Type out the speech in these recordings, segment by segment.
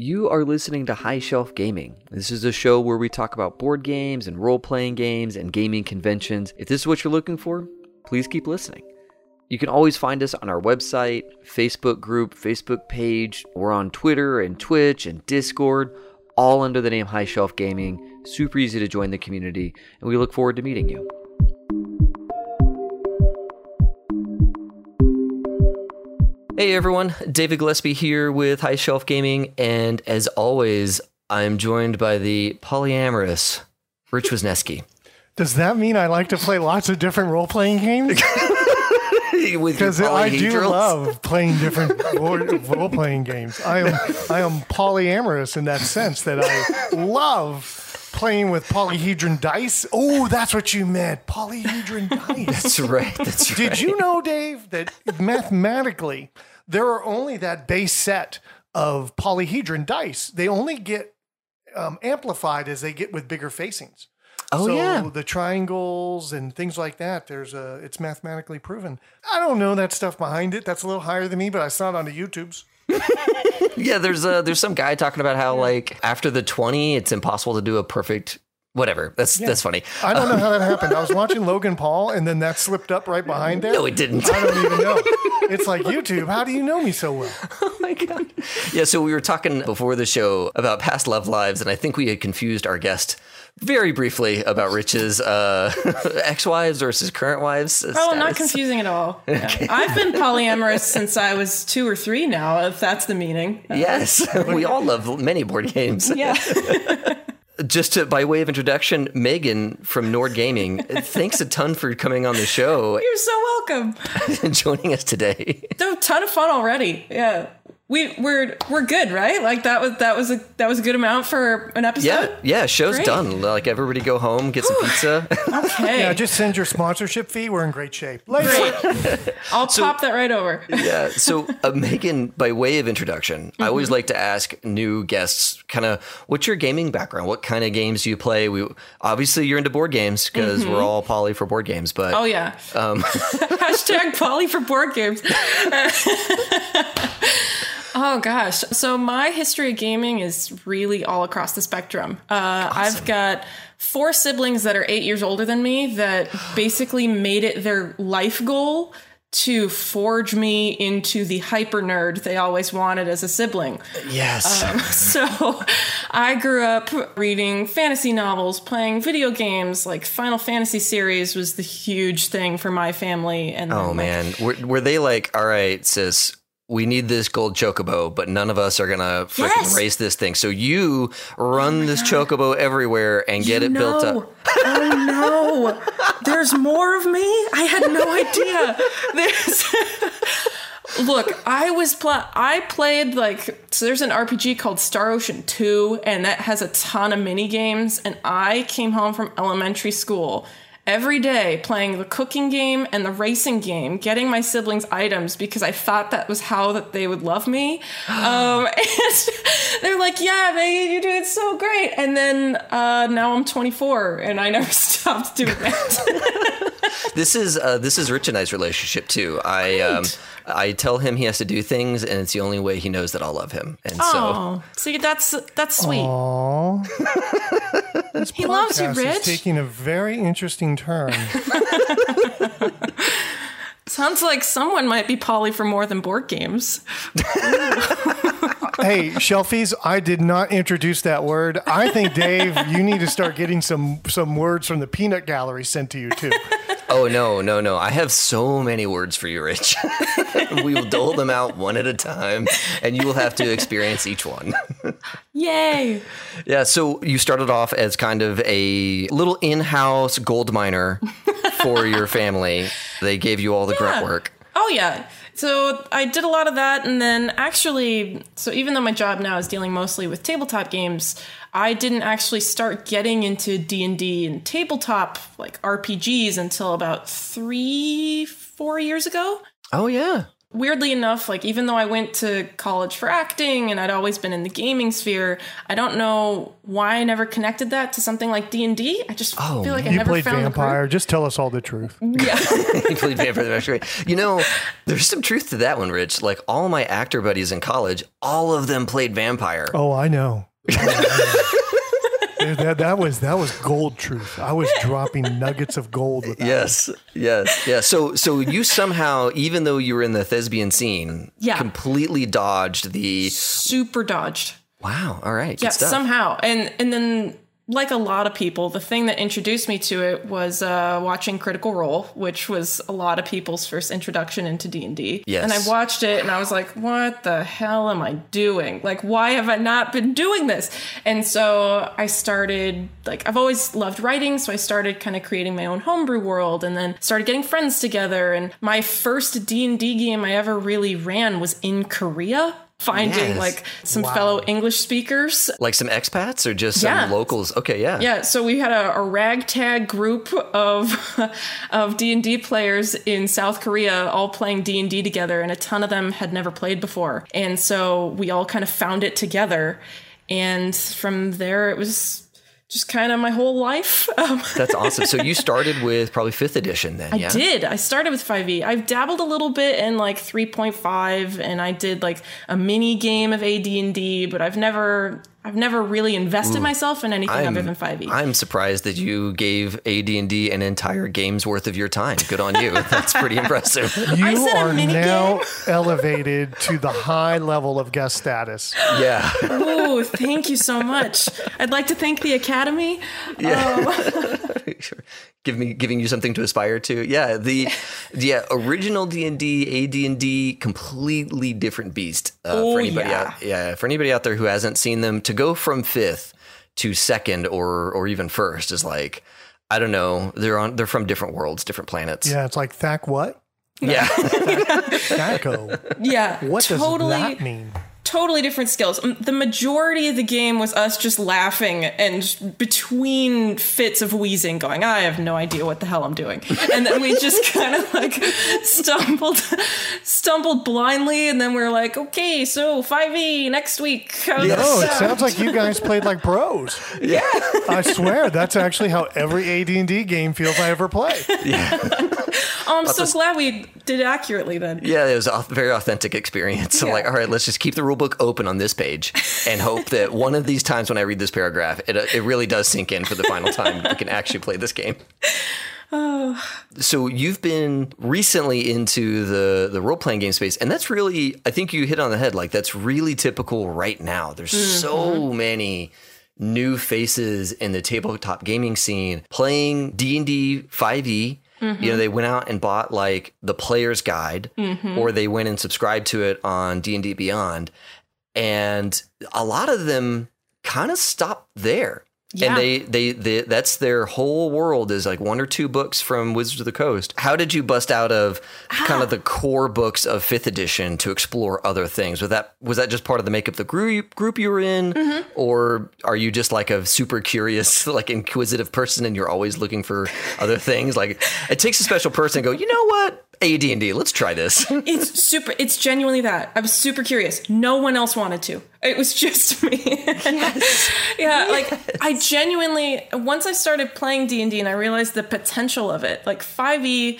You are listening to High Shelf Gaming. This is a show where we talk about board games and role playing games and gaming conventions. If this is what you're looking for, please keep listening. You can always find us on our website, Facebook group, Facebook page. We're on Twitter and Twitch and Discord, all under the name High Shelf Gaming. Super easy to join the community, and we look forward to meeting you. Hey everyone, David Gillespie here with High Shelf Gaming, and as always, I'm joined by the polyamorous Rich Wisneski. Does that mean I like to play lots of different role playing games? Because I do love playing different role playing games. I am I am polyamorous in that sense that I love playing with polyhedron dice. Oh, that's what you meant, polyhedron dice. That's right. That's right. Did you know, Dave, that mathematically there are only that base set of polyhedron dice. They only get um, amplified as they get with bigger facings. Oh so yeah, the triangles and things like that. There's a, it's mathematically proven. I don't know that stuff behind it. That's a little higher than me, but I saw it on the YouTubes. Yeah. There's a there's some guy talking about how like after the twenty, it's impossible to do a perfect whatever. That's yeah. that's funny. I don't know how that happened. I was watching Logan Paul, and then that slipped up right behind there. No, it didn't. I don't even know. It's like YouTube. How do you know me so well? Oh my god. Yeah. So we were talking before the show about past love lives, and I think we had confused our guest very briefly about Rich's uh, ex-wives versus current wives. Oh, status. not confusing at all. Okay. I've been polyamorous since I was two or three now, if that's the meaning. Yes, we all love many board games. Yeah just to, by way of introduction, Megan from Nord Gaming, thanks a ton for coming on the show. You're so welcome. and joining us today. a ton of fun already. Yeah we we're we're good, right? Like that was that was a that was a good amount for an episode. Yeah, yeah. Show's great. done. Like everybody go home, get some pizza. okay. Yeah, just send your sponsorship fee. We're in great shape. Great. I'll so, pop that right over. yeah. So uh, Megan, by way of introduction, mm-hmm. I always like to ask new guests, kind of, what's your gaming background? What kind of games do you play? We obviously you're into board games because mm-hmm. we're all poly for board games. But oh yeah, um, hashtag poly for board games. Oh gosh. So my history of gaming is really all across the spectrum. Uh, awesome. I've got four siblings that are eight years older than me that basically made it their life goal to forge me into the hyper nerd they always wanted as a sibling. Yes. Um, so I grew up reading fantasy novels, playing video games. Like Final Fantasy series was the huge thing for my family. And oh man, were, were they like, all right, sis, we need this gold chocobo, but none of us are gonna freaking yes. race this thing. So you oh run oh this God. chocobo everywhere and get you it know. built up. oh no! There's more of me. I had no idea. There's. Look, I was pl- I played like so. There's an RPG called Star Ocean Two, and that has a ton of mini games. And I came home from elementary school every day playing the cooking game and the racing game, getting my siblings items because I thought that was how that they would love me. um, and they're like, "Yeah, Megan, you're doing so great." And then uh, now I'm 24 and I never stopped doing that. this is uh, this is Rich and I's relationship too. I um, I tell him he has to do things, and it's the only way he knows that I'll love him. And oh, so, see, that's that's sweet. this he loves you, Rich. Is taking a very interesting turn. Sounds like someone might be poly for more than board games. hey, shelfies, I did not introduce that word. I think Dave, you need to start getting some some words from the peanut gallery sent to you too. Oh no, no, no! I have so many words for you, Rich. we will dole them out one at a time, and you will have to experience each one. Yay! Yeah. So you started off as kind of a little in-house gold miner for your family. They gave you all the yeah. grunt work. Oh yeah. So I did a lot of that, and then actually, so even though my job now is dealing mostly with tabletop games, I didn't actually start getting into D and D and tabletop like RPGs until about three, four years ago. Oh yeah. Weirdly enough, like even though I went to college for acting and I'd always been in the gaming sphere, I don't know why I never connected that to something like D and D. I just oh, feel like I you never played found vampire. Just tell us all the truth. Yeah, you played vampire. That's great. You know, there's some truth to that one, Rich. Like all my actor buddies in college, all of them played vampire. Oh, I know. that, that was that was gold truth. I was dropping nuggets of gold. With yes, yes, yeah. So so you somehow, even though you were in the thespian scene, yeah. completely dodged the super dodged. Wow. All right. Yeah, somehow, and and then like a lot of people, the thing that introduced me to it was uh, watching Critical Role, which was a lot of people's first introduction into D and D. Yes. And I watched it, and I was like, "What the hell am I doing? Like, why have I not been doing this?" And so I started like I've always loved writing, so I started kind of creating my own homebrew world, and then started getting friends together. And my first D and D game I ever really ran was in Korea finding yes. like some wow. fellow English speakers. Like some expats or just some yeah. locals? Okay, yeah. Yeah, so we had a, a ragtag group of of D&D players in South Korea all playing D&D together and a ton of them had never played before. And so we all kind of found it together and from there it was just kind of my whole life. Um, That's awesome. So you started with probably fifth edition then, I yeah? did. I started with 5e. I've dabbled a little bit in like 3.5 and I did like a mini game of AD&D, but I've never I've never really invested Ooh, myself in anything I'm, other than 5e. I'm surprised that you gave AD&D an entire game's worth of your time. Good on you. That's pretty impressive. You are now elevated to the high level of guest status. Yeah. Oh, thank you so much. I'd like to thank the Academy. Yeah. Um, sure. Give me giving you something to aspire to. Yeah, the yeah, original D&D, AD&D completely different beast uh, oh, for anybody yeah. out yeah, for anybody out there who hasn't seen them to go from 5th to second or or even first is like I don't know. They're on. They're from different worlds, different planets. Yeah, it's like Thack what? Yeah, THAC0. Yeah, what totally, does that mean? Totally different skills. Um, the majority of the game was us just laughing and between fits of wheezing, going, I have no idea what the hell I'm doing. And then we just kind of like stumbled, stumbled blindly. And then we are like, okay, so 5e next week. How yeah. Oh, it sounds like you guys played like pros. Yeah. I swear that's actually how every AD&D game feels I ever play. Yeah. oh, I'm so glad we did accurately then. Yeah, it was a very authentic experience. So yeah. like, all right, let's just keep the rule book open on this page and hope that one of these times when I read this paragraph, it, it really does sink in for the final time. I can actually play this game. Oh. So you've been recently into the the role playing game space, and that's really I think you hit on the head. Like that's really typical right now. There's mm-hmm. so many new faces in the tabletop gaming scene playing D and D 5e Mm-hmm. You know, they went out and bought like the player's guide, mm-hmm. or they went and subscribed to it on D and D Beyond, and a lot of them kind of stopped there. Yeah. And they, they, they, that's their whole world is like one or two books from Wizards of the Coast. How did you bust out of ah. kind of the core books of fifth edition to explore other things? Was that, was that just part of the makeup of the group, group you were in? Mm-hmm. Or are you just like a super curious, like inquisitive person and you're always looking for other things? Like it takes a special person to go, you know what? AD&D, let's try this. it's super it's genuinely that. I was super curious. No one else wanted to. It was just me. Yes. yeah, yes. like I genuinely once I started playing D&D and I realized the potential of it. Like 5e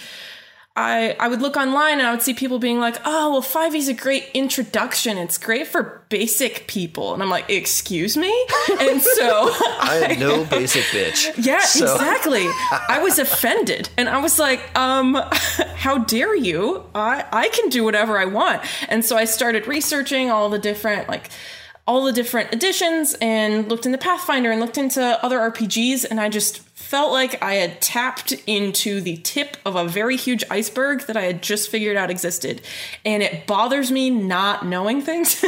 I, I would look online and I would see people being like, oh, well, 5e is a great introduction. It's great for basic people. And I'm like, excuse me? And so I am no basic bitch. Yeah, so. exactly. I was offended. And I was like, um, how dare you? I, I can do whatever I want. And so I started researching all the different, like, all the different editions and looked into Pathfinder and looked into other RPGs. And I just felt like I had tapped into the tip of a very huge iceberg that I had just figured out existed. And it bothers me not knowing things.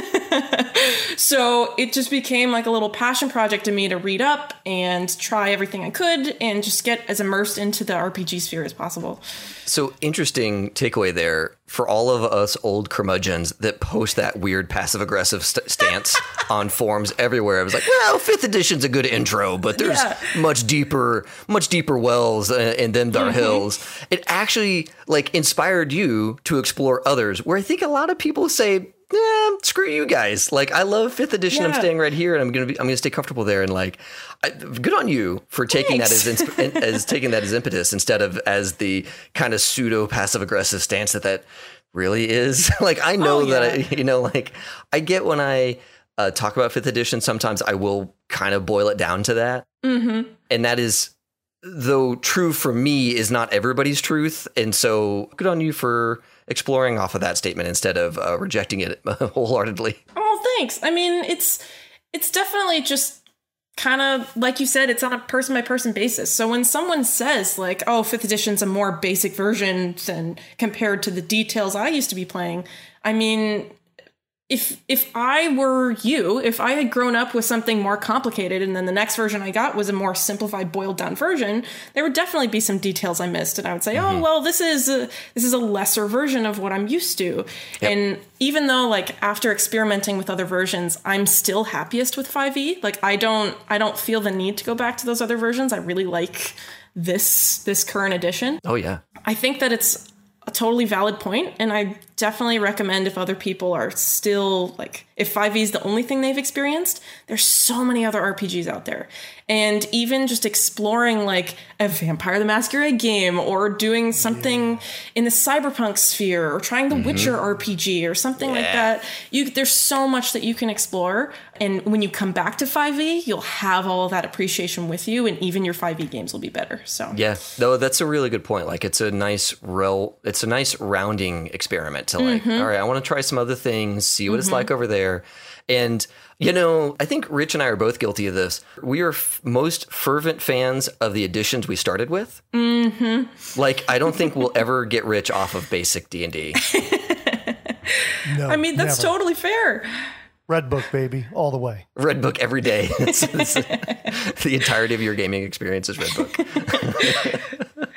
so it just became like a little passion project to me to read up and try everything I could and just get as immersed into the RPG sphere as possible. So interesting takeaway there for all of us old curmudgeons that post that weird passive aggressive st- stance on forums everywhere. I was like, well, fifth edition's a good intro, but there's yeah. much deeper much deeper wells uh, and then there mm-hmm. hills. It actually like inspired you to explore others. Where I think a lot of people say, "Yeah, screw you guys." Like I love fifth edition. Yeah. I'm staying right here, and I'm gonna be I'm gonna stay comfortable there. And like, I, good on you for taking Thanks. that as as taking that as impetus instead of as the kind of pseudo passive aggressive stance that that really is. like I know oh, yeah. that I, you know, like I get when I uh, talk about fifth edition. Sometimes I will kind of boil it down to that, mm-hmm. and that is though true for me is not everybody's truth. And so good on you for exploring off of that statement instead of uh, rejecting it wholeheartedly. Oh, thanks. I mean, it's it's definitely just kind of like you said it's on a person by person basis so when someone says like oh fifth edition's a more basic version than compared to the details i used to be playing i mean if if I were you, if I had grown up with something more complicated and then the next version I got was a more simplified boiled down version, there would definitely be some details I missed and I would say, oh, mm-hmm. "Oh, well, this is a, this is a lesser version of what I'm used to." Yep. And even though like after experimenting with other versions, I'm still happiest with 5e. Like I don't I don't feel the need to go back to those other versions. I really like this this current edition. Oh yeah. I think that it's a totally valid point and I definitely recommend if other people are still like if 5e is the only thing they've experienced there's so many other rpgs out there and even just exploring like a vampire the masquerade game or doing something yeah. in the cyberpunk sphere or trying the mm-hmm. witcher rpg or something yeah. like that you there's so much that you can explore and when you come back to 5e you'll have all that appreciation with you and even your 5e games will be better so yeah no that's a really good point like it's a nice rel it's a nice rounding experiment to like, mm-hmm. all right, I want to try some other things, see what mm-hmm. it's like over there. And, you know, I think Rich and I are both guilty of this. We are f- most fervent fans of the editions we started with. Mm-hmm. Like, I don't think we'll ever get rich off of basic D&D. no, I mean, that's never. totally fair. Red book, baby, all the way. Red book every day. it's, it's, the entirety of your gaming experience is Red book.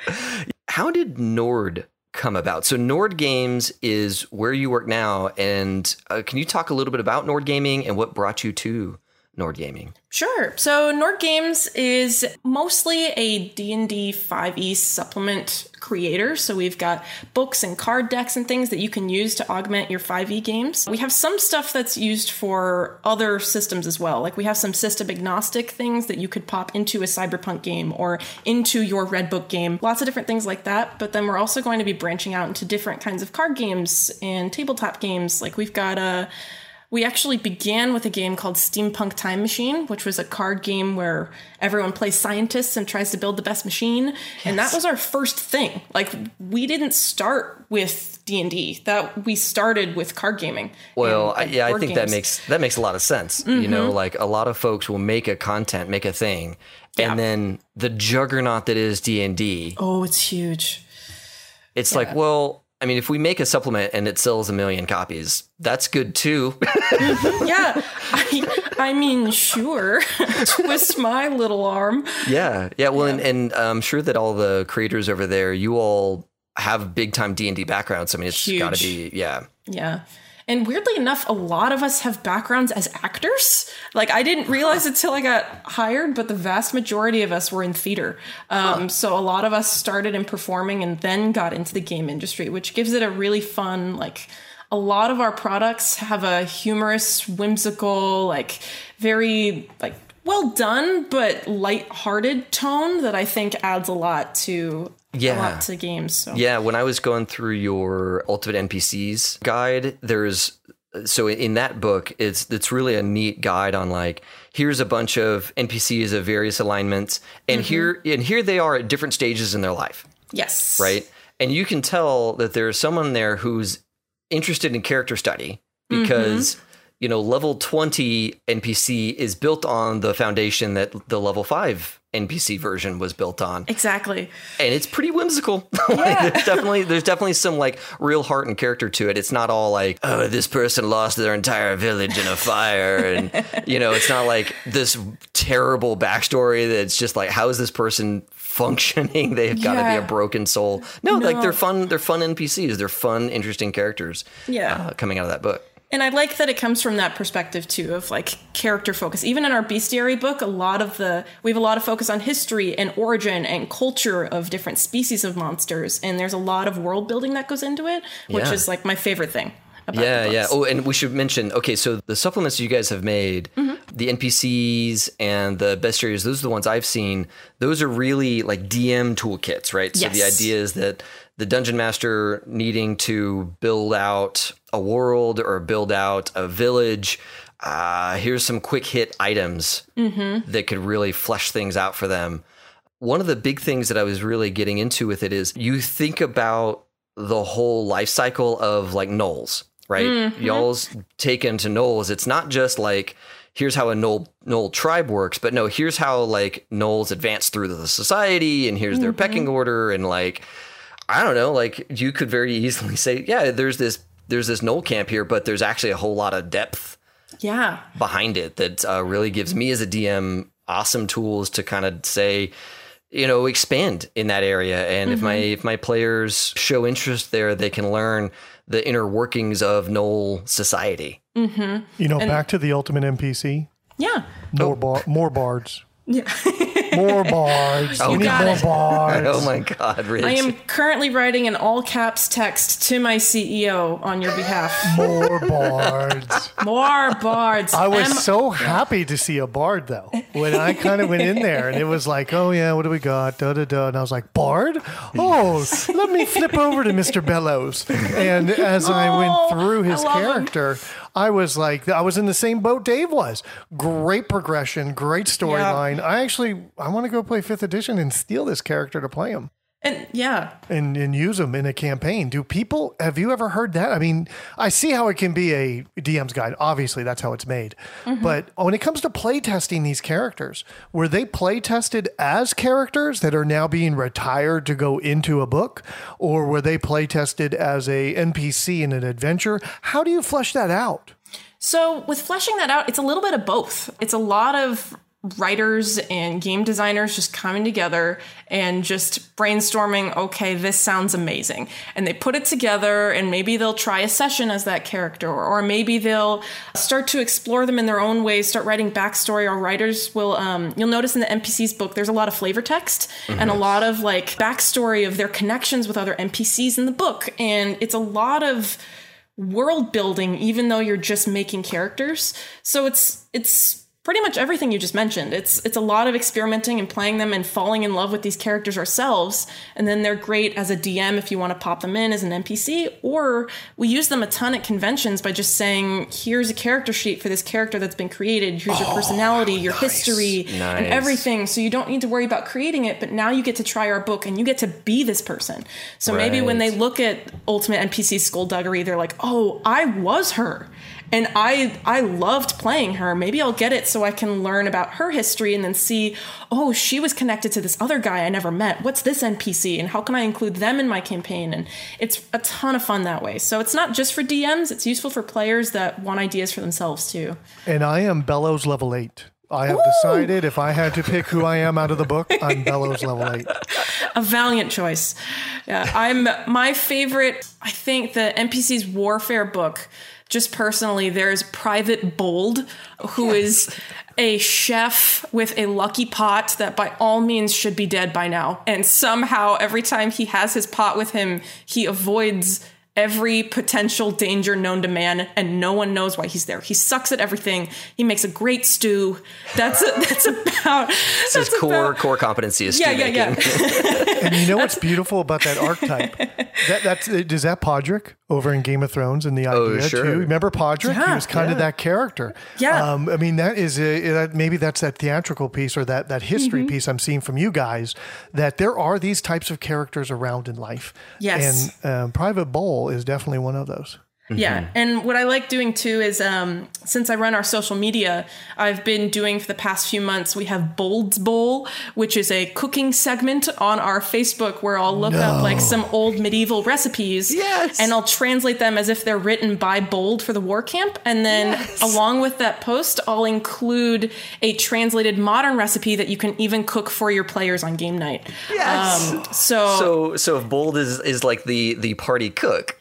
How did Nord come about? So Nord Games is where you work now, and uh, can you talk a little bit about Nord Gaming and what brought you to Nord Gaming? Sure. So Nord Games is mostly a D&D 5e supplement creator. So we've got books and card decks and things that you can use to augment your 5e games. We have some stuff that's used for other systems as well. Like we have some system agnostic things that you could pop into a cyberpunk game or into your red book game. Lots of different things like that. But then we're also going to be branching out into different kinds of card games and tabletop games. Like we've got a we actually began with a game called Steampunk Time Machine, which was a card game where everyone plays scientists and tries to build the best machine. Yes. And that was our first thing. Like we didn't start with D&D. That we started with card gaming. Well, and, yeah, I think games. that makes that makes a lot of sense. Mm-hmm. You know, mm-hmm. like a lot of folks will make a content, make a thing, yeah. and then the juggernaut that is D&D. Oh, it's huge. It's yeah. like, well, I mean, if we make a supplement and it sells a million copies, that's good too. yeah, I, I mean, sure. Twist my little arm. Yeah, yeah. Well, yeah. And, and I'm sure that all the creators over there, you all have big time D and D backgrounds. I mean, it's got to be, yeah, yeah. And weirdly enough, a lot of us have backgrounds as actors. Like I didn't realize until I got hired, but the vast majority of us were in theater. Um, huh. So a lot of us started in performing and then got into the game industry, which gives it a really fun like. A lot of our products have a humorous, whimsical, like very like well done but light-hearted tone that I think adds a lot to yeah. to games. So. Yeah, when I was going through your Ultimate NPCs guide, there's so in that book, it's it's really a neat guide on like here's a bunch of NPCs of various alignments, and mm-hmm. here and here they are at different stages in their life. Yes. Right. And you can tell that there's someone there who's interested in character study because mm-hmm you know, level 20 NPC is built on the foundation that the level 5 NPC version was built on. Exactly. And it's pretty whimsical. Yeah. like, there's definitely there's definitely some like real heart and character to it. It's not all like, oh, this person lost their entire village in a fire and you know, it's not like this terrible backstory that's just like how is this person functioning? They've got to yeah. be a broken soul. No, no, like they're fun they're fun NPCs. They're fun interesting characters. Yeah. Uh, coming out of that book And I like that it comes from that perspective too of like character focus. Even in our bestiary book, a lot of the we have a lot of focus on history and origin and culture of different species of monsters, and there's a lot of world building that goes into it, which Yeah. is like my favorite thing. About yeah, yeah. Oh, and we should mention. Okay, so the supplements you guys have made, Mm-hmm. the NPCs and the bestiaries, those are the ones I've seen. Those are really like DM toolkits, right? Yes. So the idea is that the dungeon master needing to build out a world or build out a village. Uh, here's some quick hit items Mm-hmm. that could really flesh things out for them. One of the big things that I was really getting into with it is you think about the whole life cycle of like gnolls, right? Mm-hmm. Y'all's taken to gnolls. It's not just like here's how a gnoll gnoll tribe works, but no, here's how like gnolls advance through the society, and here's their Mm-hmm. pecking order, and like I don't know, like you could very easily say, yeah, there's this there's this gnoll camp here, but there's actually a whole lot of depth yeah. behind it that uh, really gives me as a DM awesome tools to kind of say, you know, expand in that area. And if my if my players show interest there, they can learn the inner workings of gnoll society. You know, back to the ultimate NPC. Yeah. More bar, more bards. Yeah. More bards. Oh we need more it. bards. Oh my God, Rich! I am currently writing an all caps text to my CEO on your behalf. More bards. More bards. I was M- so happy to see a bard though. When I kind of went in there and it was like, oh yeah, what do we got? Da da da. And I was like, bard? Oh, let me flip over to Mr. Bellows. And as I Oh, went through his character. him. I was like, I was in the same boat Dave was. Great progression, great storyline. I actually, I want to go play fifth edition and steal this character to play him and yeah. and, and use them in a campaign. Do people have you ever heard that? I mean, I see how it can be a DM's guide. Obviously, that's how it's made. Mm-hmm. But when it comes to play testing these characters, were they play tested as characters that are now being retired to go into a book, or were they play tested as a NPC in an adventure? How do you flesh that out? So with fleshing that out, it's a little bit of both. It's a lot of writers and game designers just coming together and just brainstorming, okay, this sounds amazing. And they put it together and maybe they'll try a session as that character or maybe they'll start to explore them in their own ways, start writing backstory or writers will um, you'll notice in the NPC's book there's a lot of flavor text and a lot of like backstory of their connections with other NPCs in the book. And it's a lot of world building even though you're just making characters. So it's it's pretty much everything you just mentioned. It's it's a lot of experimenting and playing them and falling in love with these characters ourselves. And then they're great as a dm if you want to pop them in as an npc or we use them a ton at conventions by just saying here's a character sheet for this character that's been created. Here's your oh, personality your history and everything. So you don't need to worry about creating it but now you get to try our book and you get to be this person. So maybe when they look at ultimate npc skullduggery they're like oh i was her and i i loved playing her maybe i'll get it so i can learn about her history and then see oh she was connected to this other guy i never met what's this npc and how can i include them in my campaign and it's a ton of fun that way so it's not just for dms it's useful for players that want ideas for themselves too And I am Bellows level eight. I have decided if I had to pick who I am out of the book, I'm Bellows level eight. a valiant choice. Yeah, I'm my favorite. I think the NPC's warfare book. Just personally, there's Private Bold, who is a chef with a lucky pot that by all means should be dead by now. And somehow, every time he has his pot with him, he avoids every potential danger known to man and no one knows why he's there. He sucks at everything. He makes a great stew. That's that's about His that's core about- core competency is Yeah, stew yeah, making. yeah. And you know what's beautiful about that archetype? That that's is that Podrick over in Game of Thrones and the idea Oh, sure. too. Remember Podrick? he was kind of that character. Yeah. Um, I mean, that is a, that maybe that's that theatrical piece or that that history Mm-hmm. piece I'm seeing from you guys. That there are these types of characters around in life. Yes. And um, Private Bold is definitely one of those. Yeah, and what I like doing too is um, since I run our social media, I've been doing for the past few months. We have Bold's Bowl, which is a cooking segment on our Facebook where I'll look up like some old medieval recipes, Yes. and I'll translate them as if they're written by Bold for the war camp, and then along with that post, I'll include a translated modern recipe that you can even cook for your players on game night. Yes. Um, so So so if Bold is is like the the party cook.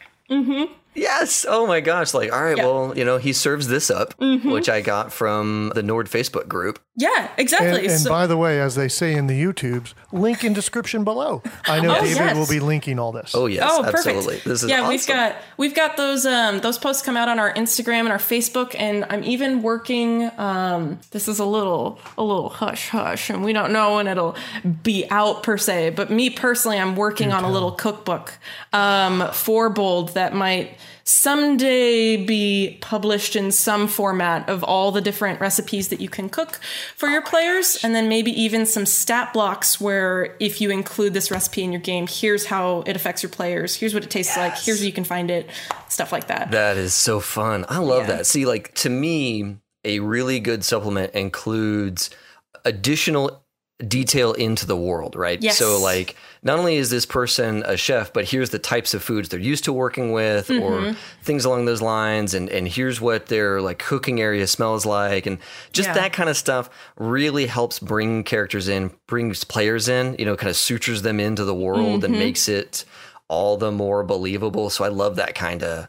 Yes. Oh my gosh. Like, all right, yeah. well, you know, he serves this up, mm-hmm. which I got from the Nord Facebook group. Yeah, exactly. And, and so, by the way, as they say in the YouTubes, link in description below. I know oh, David yes. will be linking all this. Oh yes, oh, absolutely. Perfect. This is yeah. Awesome. We've got we've got those um those posts come out on our Instagram and our Facebook, and I'm even working. Um, this is a little a little hush hush, and we don't know when it'll be out per se. But me personally, I'm working on a little cookbook um for Bold that might someday be published in some format of all the different recipes that you can cook for your oh players. And then maybe even some stat blocks where if you include this recipe in your game, here's how it affects your players. Here's what it tastes yes. like. Here's where you can find it. Stuff like that. That is so fun. I love yeah. that. See, like to me, a really good supplement includes additional detail into the world, right? Yes. So like not only is this person a chef, but here's the types of foods they're used to working with mm-hmm. or things along those lines and and here's what their like cooking area smells like and just yeah. that kind of stuff really helps bring characters in, brings players in, you know, kind of sutures them into the world mm-hmm. and makes it all the more believable. So I love that kind of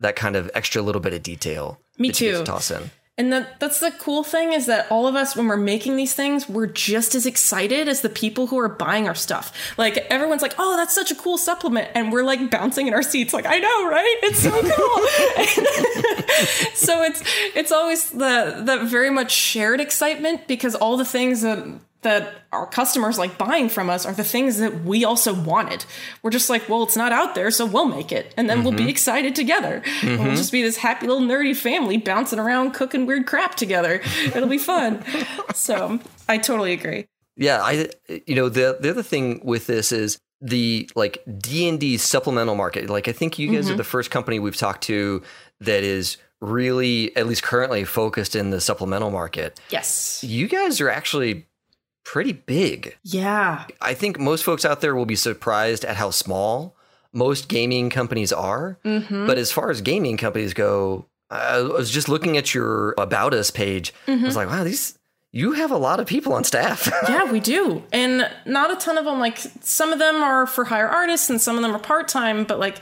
that kind of extra little bit of detail. Me too. To toss in. And that that's the cool thing is that all of us when we're making these things, we're just as excited as the people who are buying our stuff. Like everyone's like, "Oh, that's such a cool supplement." And we're like bouncing in our seats like, "I know, right? It's so cool." so it's it's always the the very much shared excitement because all the things that that our customers like buying from us are the things that we also wanted. We're just like, well, it's not out there, so we'll make it. And then mm-hmm. we'll be mm-hmm. excited together. Mm-hmm. We'll just be this happy little nerdy family bouncing around cooking weird crap together. It'll be fun. so I totally agree. Yeah, I you know, the the other thing with this is the like D&D supplemental market. Like I think you guys mm-hmm. are the first company we've talked to that is really at least currently focused in the supplemental market. Yes. You guys are actually pretty big. Yeah. I think most folks out there will be surprised at how small most gaming companies are. Mm-hmm. But as far as gaming companies go, I was just looking at your About Us page. Mm-hmm. I was like, wow, these. You have a lot of people on staff. yeah, we do. And not a ton of them. Like, some of them are for hire artists and some of them are part time. But, like,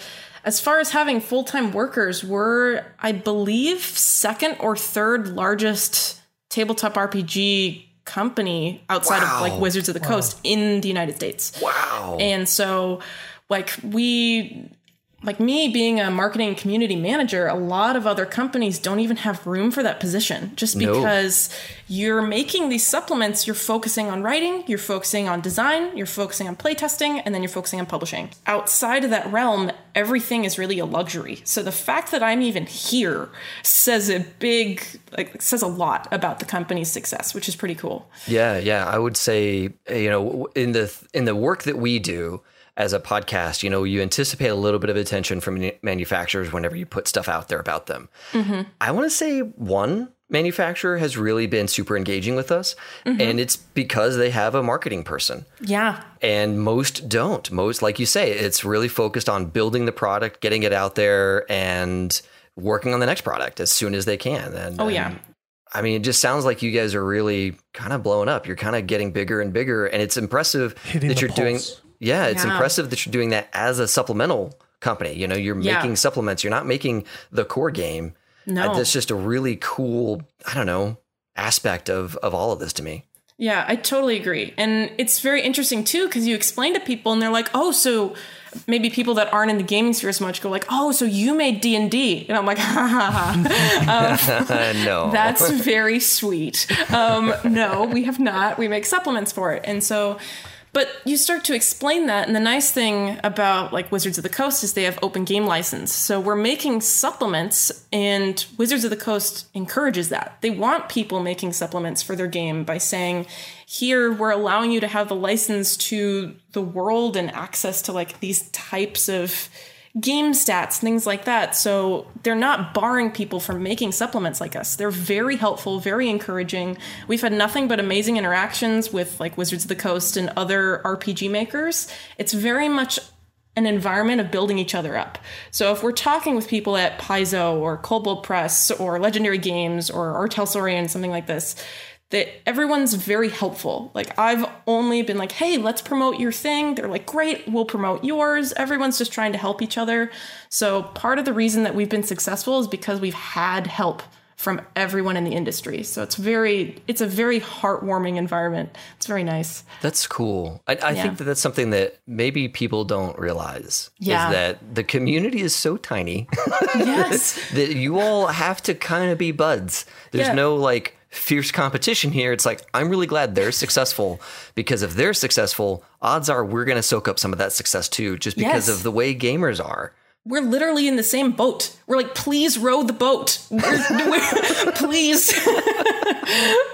as far as having full time workers, we're, I believe, second or third largest tabletop RPG company outside wow. of like Wizards of the Coast in the United States. Wow. And so like we like me being a marketing community manager, a lot of other companies don't even have room for that position just because no. you're making these supplements, you're focusing on writing, you're focusing on design, you're focusing on playtesting, and then you're focusing on publishing. Outside of that realm, everything is really a luxury. So the fact that I'm even here says a big like says a lot about the company's success, which is pretty cool. Yeah, yeah, I would say you know in the in the work that we do, as a podcast, you know, you anticipate a little bit of attention from manufacturers whenever you put stuff out there about them. Mm-hmm. I want to say one manufacturer has really been super engaging with us, mm-hmm. and it's because they have a marketing person. Yeah. And most don't. Most, like you say, it's really focused on building the product, getting it out there, and working on the next product as soon as they can. And, oh, yeah. And, I mean, it just sounds like you guys are really kind of blowing up. You're kind of getting bigger and bigger, and it's impressive Hitting that you're pulse. doing yeah, it's yeah. impressive that you're doing that as a supplemental company. You know, you're yeah. making supplements. You're not making the core game. No, uh, that's just a really cool. I don't know aspect of of all of this to me. Yeah, I totally agree, and it's very interesting too because you explain to people and they're like, "Oh, so." maybe people that aren't in the gaming sphere as much go like, "Oh, so you made D and D?" And I'm like, "Ha ha ha." Um, no, that's very sweet. Um, no, we have not. We make supplements for it, and so but you start to explain that, and the nice thing about like Wizards of the Coast is they have open game license. So we're making supplements, and Wizards of the Coast encourages that. They want people making supplements for their game by saying, here we're allowing you to have the license to the world and access to like these types of game stats, things like that. So they're not barring people from making supplements like us. They're very helpful, very encouraging. We've had nothing but amazing interactions with like Wizards of the Coast and other RPG makers. It's very much an environment of building each other up. So if we're talking with people at Paizo or Kobold Press or Legendary Games or Art House something like this, that everyone's very helpful. Like I've only been like, "Hey, let's promote your thing." They're like, "Great, we'll promote yours." Everyone's just trying to help each other. So part of the reason that we've been successful is because we've had help from everyone in the industry. So it's very, it's a very heartwarming environment. It's very nice. That's cool. I, I yeah. think that that's something that maybe people don't realize. Yeah. Is that the community is so tiny. Yes. that you all have to kind of be buds. There's yeah. no like fierce competition here. It's like, I'm really glad they're successful because if they're successful, odds are we're going to soak up some of that success too, just because yes. of the way gamers are we're literally in the same boat. We're like, please row the boat. We're, we're, please.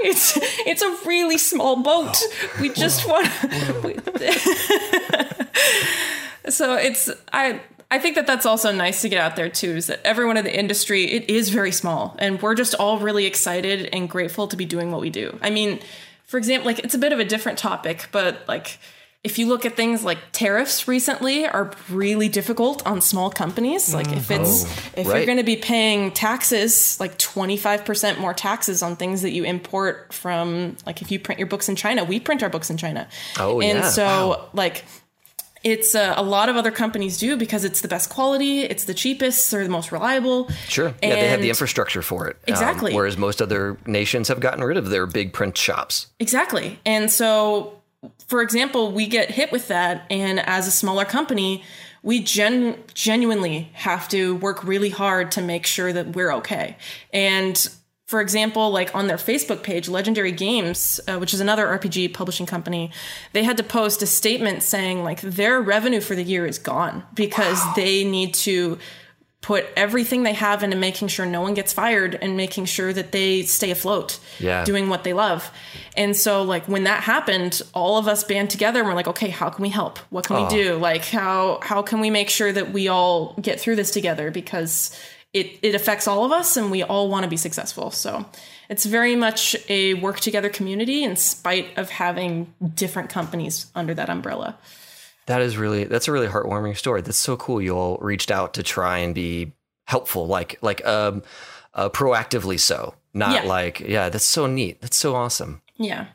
it's it's a really small boat. We just want. so it's I I think that that's also nice to get out there too. Is that everyone in the industry it is very small, and we're just all really excited and grateful to be doing what we do. I mean, for example, like it's a bit of a different topic, but like if you look at things like tariffs recently are really difficult on small companies like if it's mm-hmm. oh, if right. you're going to be paying taxes like 25% more taxes on things that you import from like if you print your books in china we print our books in china oh and yeah. so wow. like it's uh, a lot of other companies do because it's the best quality, it's the cheapest, they're the most reliable. Sure. And yeah, they have the infrastructure for it. Um, exactly. Um, whereas most other nations have gotten rid of their big print shops. Exactly. And so for example, we get hit with that, and as a smaller company, we gen- genuinely have to work really hard to make sure that we're okay. And for example, like on their Facebook page, Legendary Games, uh, which is another RPG publishing company, they had to post a statement saying like their revenue for the year is gone because wow. they need to put everything they have into making sure no one gets fired and making sure that they stay afloat yeah. doing what they love and so like when that happened all of us band together and we're like okay how can we help what can oh. we do like how how can we make sure that we all get through this together because it it affects all of us and we all want to be successful so it's very much a work together community in spite of having different companies under that umbrella that is really that's a really heartwarming story. That's so cool. You all reached out to try and be helpful, like like um, uh, proactively so, not yeah. like yeah. That's so neat. That's so awesome. Yeah.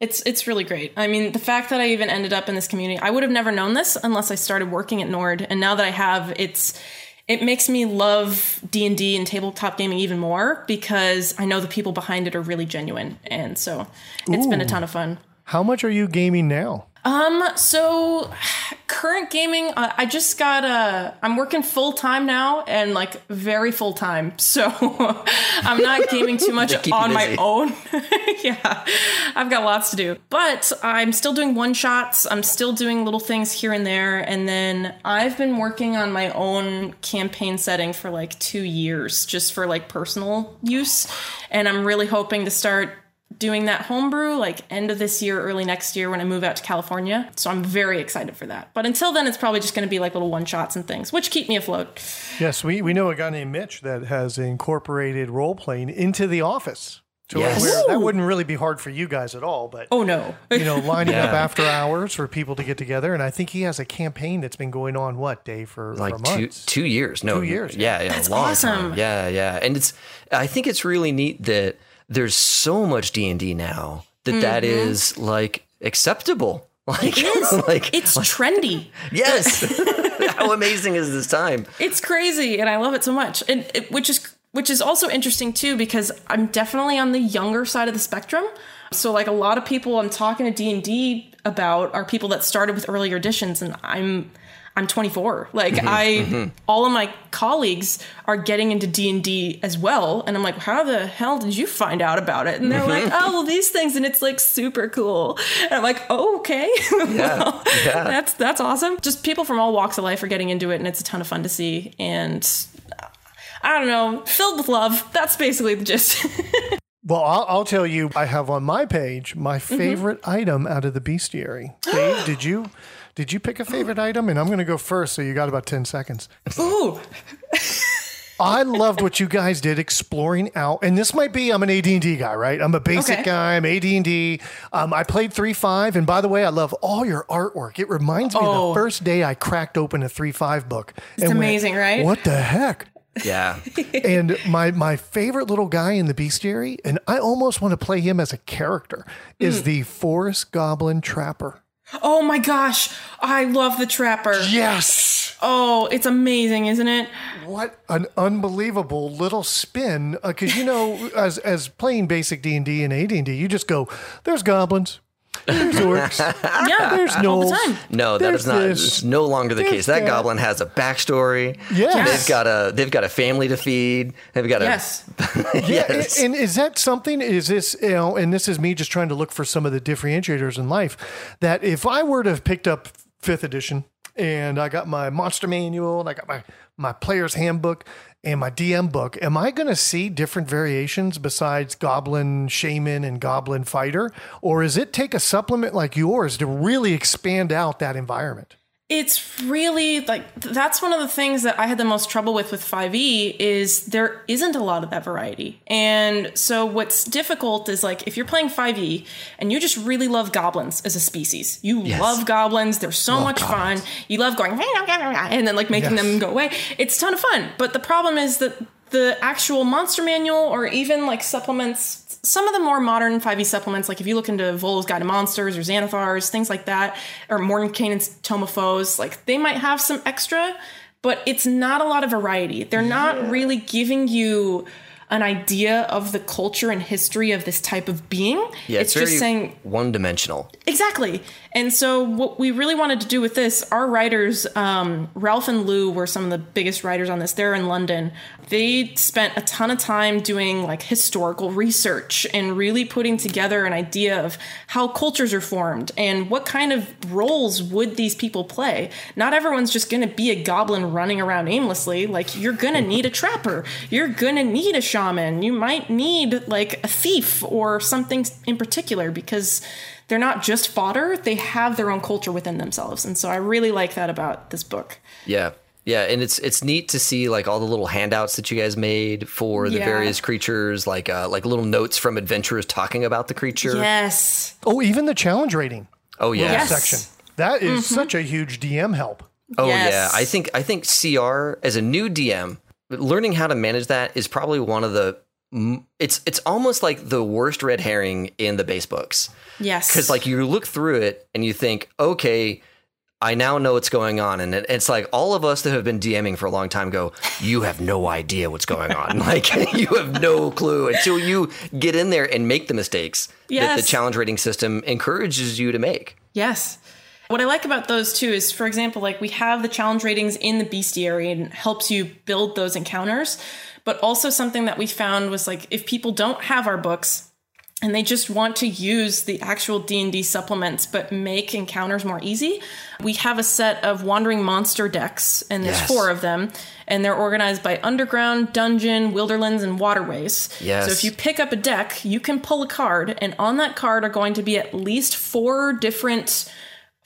It's it's really great. I mean, the fact that I even ended up in this community, I would have never known this unless I started working at Nord. And now that I have, it's it makes me love D&D and tabletop gaming even more because I know the people behind it are really genuine. And so it's Ooh. been a ton of fun. How much are you gaming now? Um, so current gaming, uh, I just got a, I'm working full time now and like very full time. So I'm not gaming too much on my own. yeah, I've got lots to do, but I'm still doing one shots. I'm still doing little things here and there. And then I've been working on my own campaign setting for like two years just for like personal use. And I'm really hoping to start doing that homebrew like end of this year, early next year when I move out to California. So I'm very excited for that. But until then, it's probably just going to be like little one shots and things, which keep me afloat. Yes, we, we know a guy named Mitch that has incorporated role playing into the office. To yes. where that wouldn't really be hard for you guys at all, but oh no, you know, lining yeah. up after hours for people to get together, and I think he has a campaign that's been going on what day for like for two two years, no two years, yeah, yeah, that's long awesome, time. yeah, yeah, and it's I think it's really neat that there's so much D&D now that, mm-hmm. that is like acceptable. Like, it is. like it's like, trendy. Yes. How amazing is this time? It's crazy and I love it so much. And it, which is which is also interesting too because I'm definitely on the younger side of the spectrum. So like a lot of people I'm talking to D&D about are people that started with earlier editions and I'm I'm 24. Like mm-hmm, I, mm-hmm. all of my colleagues are getting into D and D as well, and I'm like, how the hell did you find out about it? And they're like, mm-hmm. oh, well, these things, and it's like super cool. And I'm like, oh, okay, yeah, well, yeah. that's that's awesome. Just people from all walks of life are getting into it, and it's a ton of fun to see. And I don't know, filled with love. That's basically the gist. Well, I'll, I'll, tell you, I have on my page my mm-hmm. favorite mm-hmm. item out of the bestiary. Dave, did you did you pick a favorite item? And I'm going to go first, so you got about 10 seconds. Ooh. I loved what you guys did exploring out, and this might be I'm an AD&D guy, right? I'm a basic okay. guy. I'm AD&D. Um, I played three five, and by the way, I love all your artwork. It reminds me oh. of the oh. first day I cracked open a three five book. It's amazing, went, right? What the heck? Yeah. and my my favorite little guy in the bestiary, and I almost want to play him as a character, is mm. the forest goblin trapper. Oh my gosh, I love the trapper. Yes. Oh, it's amazing, isn't it? What an unbelievable little spin! Because uh, you know, as as playing basic D and D and AD and D, you just go, "There's goblins, there's orcs. yeah, there's no. The no, that is not. This. no longer the case. That, that, goblin has a backstory. Yes. they've got a they've got a family to feed. They've got a yes. yes. And, and is that something? Is this you know? And this is me just trying to look for some of the differentiators in life. That if I were to have picked up fifth edition and I got my monster manual and I got my my player's handbook and my DM book, am I going to see different variations besides Goblin Shaman and Goblin Fighter? Or is it take a supplement like yours to really expand out that environment? It's really like that's one of the things that I had the most trouble with with 5e is there isn't a lot of that variety. And so what's difficult is like if you're playing 5e and you just really love goblins as a species. You yes. love goblins, they're so love much goblins. fun. You love going and then like making yes. them go away. It's a ton of fun. But the problem is that the actual monster manual or even like supplements some of the more modern 5e supplements, like if you look into Volo's Guide to Monsters or Xanathars, things like that, or Mordenkainen's Tome of Foes, like they might have some extra, but it's not a lot of variety. They're not really giving you an idea of the culture and history of this type of being. Yeah, it's, it's just saying one dimensional. Exactly. And so, what we really wanted to do with this, our writers, um, Ralph and Lou were some of the biggest writers on this. They're in London. They spent a ton of time doing like historical research and really putting together an idea of how cultures are formed and what kind of roles would these people play. Not everyone's just going to be a goblin running around aimlessly. Like, you're going to need a trapper, you're going to need a shaman, you might need like a thief or something in particular because they're not just fodder, they have their own culture within themselves. And so I really like that about this book. Yeah. Yeah, and it's it's neat to see like all the little handouts that you guys made for the yeah. various creatures, like uh, like little notes from adventurers talking about the creature. Yes. Oh, even the challenge rating. Oh yeah. Yes. Section. That is mm-hmm. such a huge DM help. Oh yes. yeah, I think I think CR as a new DM, learning how to manage that is probably one of the it's it's almost like the worst red herring in the base books. Yes. Because like you look through it and you think, okay, I now know what's going on, and it, it's like all of us that have been DMing for a long time go, you have no idea what's going on. like you have no clue until you get in there and make the mistakes yes. that the challenge rating system encourages you to make. Yes. What I like about those too is, for example, like we have the challenge ratings in the bestiary and helps you build those encounters. But also something that we found was like if people don't have our books and they just want to use the actual D&D supplements but make encounters more easy, we have a set of wandering monster decks and there's yes. four of them and they're organized by underground, dungeon, wilderlands and waterways. Yes. So if you pick up a deck, you can pull a card and on that card are going to be at least four different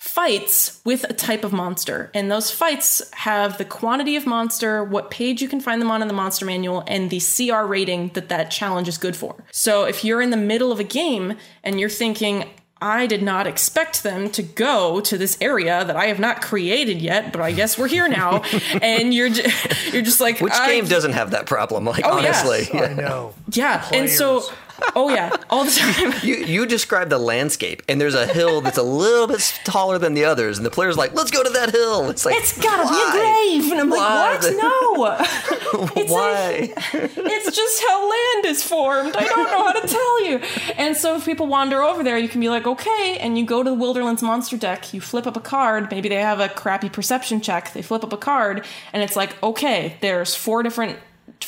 fights with a type of monster. And those fights have the quantity of monster, what page you can find them on in the monster manual, and the CR rating that that challenge is good for. So if you're in the middle of a game and you're thinking, I did not expect them to go to this area that I have not created yet, but I guess we're here now. and you're you're just like, which game doesn't have that problem? Like oh, honestly, yeah. I know. Yeah, Players. and so Oh yeah, all the time. you you describe the landscape, and there's a hill that's a little bit taller than the others, and the player's like, "Let's go to that hill." It's like it's gotta why? be a grave, and I'm why? like, "What? No, it's why? A, it's just how land is formed. I don't know how to tell you." And so if people wander over there, you can be like, "Okay," and you go to the Wilderlands monster deck. You flip up a card. Maybe they have a crappy perception check. They flip up a card, and it's like, "Okay, there's four different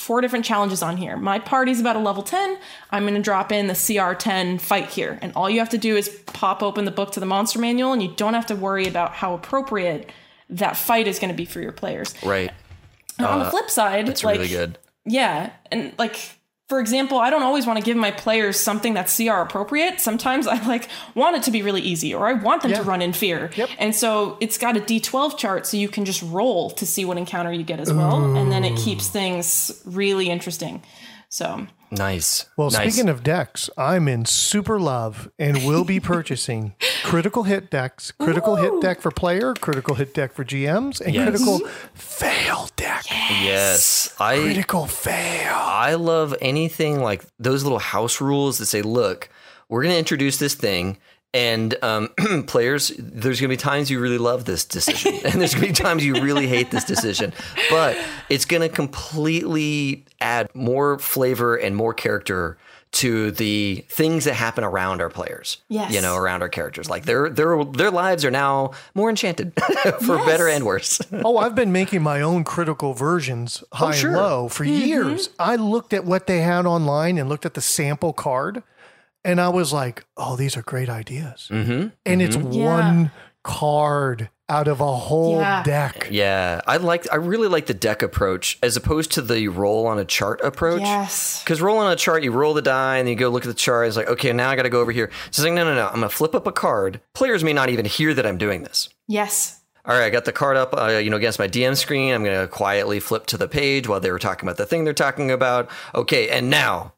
four different challenges on here. My party's about a level 10. I'm going to drop in the CR10 fight here. And all you have to do is pop open the book to the monster manual, and you don't have to worry about how appropriate that fight is going to be for your players. Right. Uh, on the uh, flip side, that's like, really good. Yeah. And like, for example, I don't always want to give my players something that's CR appropriate. Sometimes I like want it to be really easy or I want them yeah. to run in fear. Yep. And so it's got a D12 chart so you can just roll to see what encounter you get as well. Ooh. And then it keeps things really interesting. So nice. Well, nice. speaking of decks, I'm in super love and will be purchasing critical hit decks, critical Ooh. hit deck for player, critical hit deck for GMs, and yes. critical fail deck Yes. I Critical fail. I love anything like those little house rules that say, look, we're going to introduce this thing. And um, players, there's going to be times you really love this decision, and there's going to be times you really hate this decision. But it's going to completely add more flavor and more character to the things that happen around our players. Yes. You know, around our characters. Like their their their lives are now more enchanted for Yes. better and worse. Oh, I've been making my own critical versions, high sure. and low, for years. I looked at what they had online and looked at the sample card, and I was like, "Oh, these are great ideas." mm-hmm. And it's Yeah. one card out of a whole Yeah. deck. Yeah, I like I really like the deck approach as opposed to the roll on a chart approach. Yes. Because roll on a chart, you roll the die and then you go look at the chart. It's like, okay, now I got to go over here. So it's like, no, no, no. I'm gonna flip up a card. Players may not even hear that I'm doing this. Yes. All right, I got the card up, uh, you know, against my DM screen. I'm gonna quietly flip to the page while they were talking about the thing they're talking about. Okay, and now,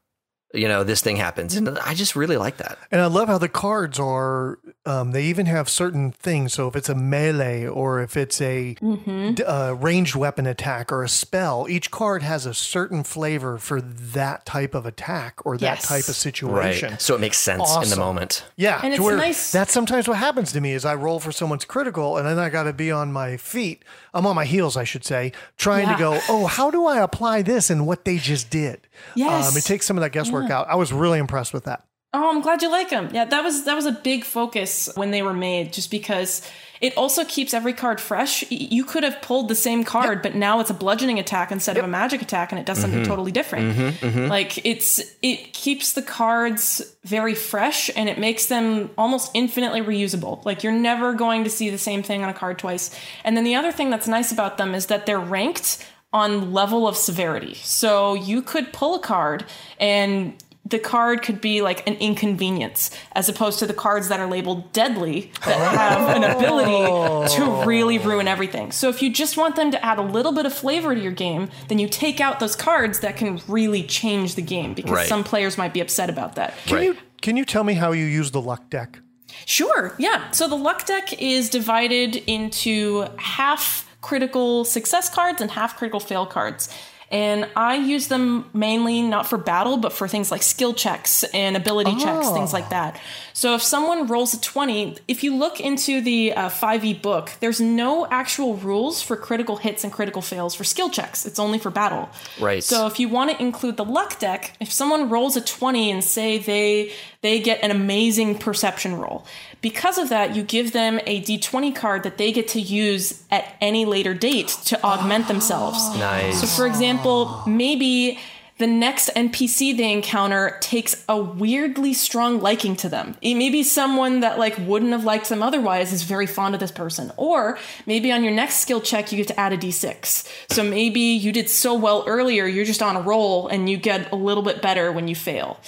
you know, this thing happens, and I just really like that. And I love how the cards are, um, they even have certain things. So if it's a melee or if it's a Mm-hmm. uh, ranged weapon attack or a spell, each card has a certain flavor for that type of attack or that Yes. type of situation. Right. So it makes sense in the moment. Yeah, And it's where nice- That's sometimes what happens to me is I roll for someone's critical, and then I got to be on my feet. I'm on my heels, I should say, trying Yeah. to go. Oh, how do I apply this and what they just did? Yes. um, it takes some of that guesswork out. I was really impressed with that. Oh, I'm glad you like them. Yeah, that was that was a big focus when they were made, just because it also keeps every card fresh. You could have pulled the same card, but now it's a bludgeoning attack instead of a magic attack, and it does something mm-hmm. totally different. Mm-hmm, mm-hmm. Like it's it keeps the cards very fresh, and it makes them almost infinitely reusable. Like you're never going to see the same thing on a card twice. And then the other thing that's nice about them is that they're ranked on level of severity. So you could pull a card and the card could be like an inconvenience as opposed to the cards that are labeled deadly that oh. have an ability to really ruin everything. So if you just want them to add a little bit of flavor to your game, then you take out those cards that can really change the game because Right. some players might be upset about that. Can Right. you can you tell me how you use the luck deck? Sure, yeah. So the luck deck is divided into half critical success cards and half critical fail cards. And I use them mainly not for battle, but for things like skill checks and ability checks, things like that. So if someone rolls a 20, if you look into the uh, 5e book, there's no actual rules for critical hits and critical fails for skill checks. It's only for battle. Right. So if you want to include the luck deck, if someone rolls a 20 and say they they get an amazing perception roll, because of that, you give them a d20 card that they get to use at any later date to augment themselves. Nice. So for example, maybe the next NPC they encounter takes a weirdly strong liking to them. Maybe someone that like wouldn't have liked them otherwise is very fond of this person. Or maybe on your next skill check you get to add a d6. So maybe you did so well earlier, you're just on a roll and you get a little bit better when you fail.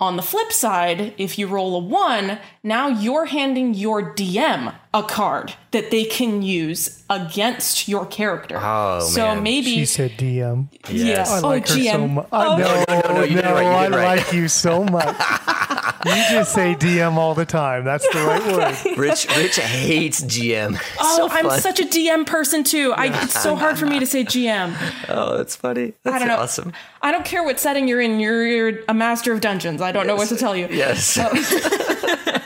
On the flip side, if you roll a one, now you're handing your DM a card that they can use against your character. Oh, so man. maybe She said DM. Yes. I Oh, like her so GM. much. Oh. no, no, no, you did no, right, you I right. like you so much. you just say DM all the time. That's the right word. Rich Rich hates GM. It's Oh, so I'm such a DM person too. I, it's so hard for me to say GM. Oh, that's funny. That's I don't know. awesome. I don't care what setting you're in. You're, you're a master of dungeons. I don't know what to tell you. Yes.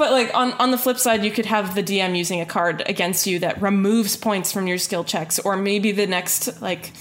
But like on on the flip side, you could have the DM using a card against you that removes points from your skill checks, or maybe the next like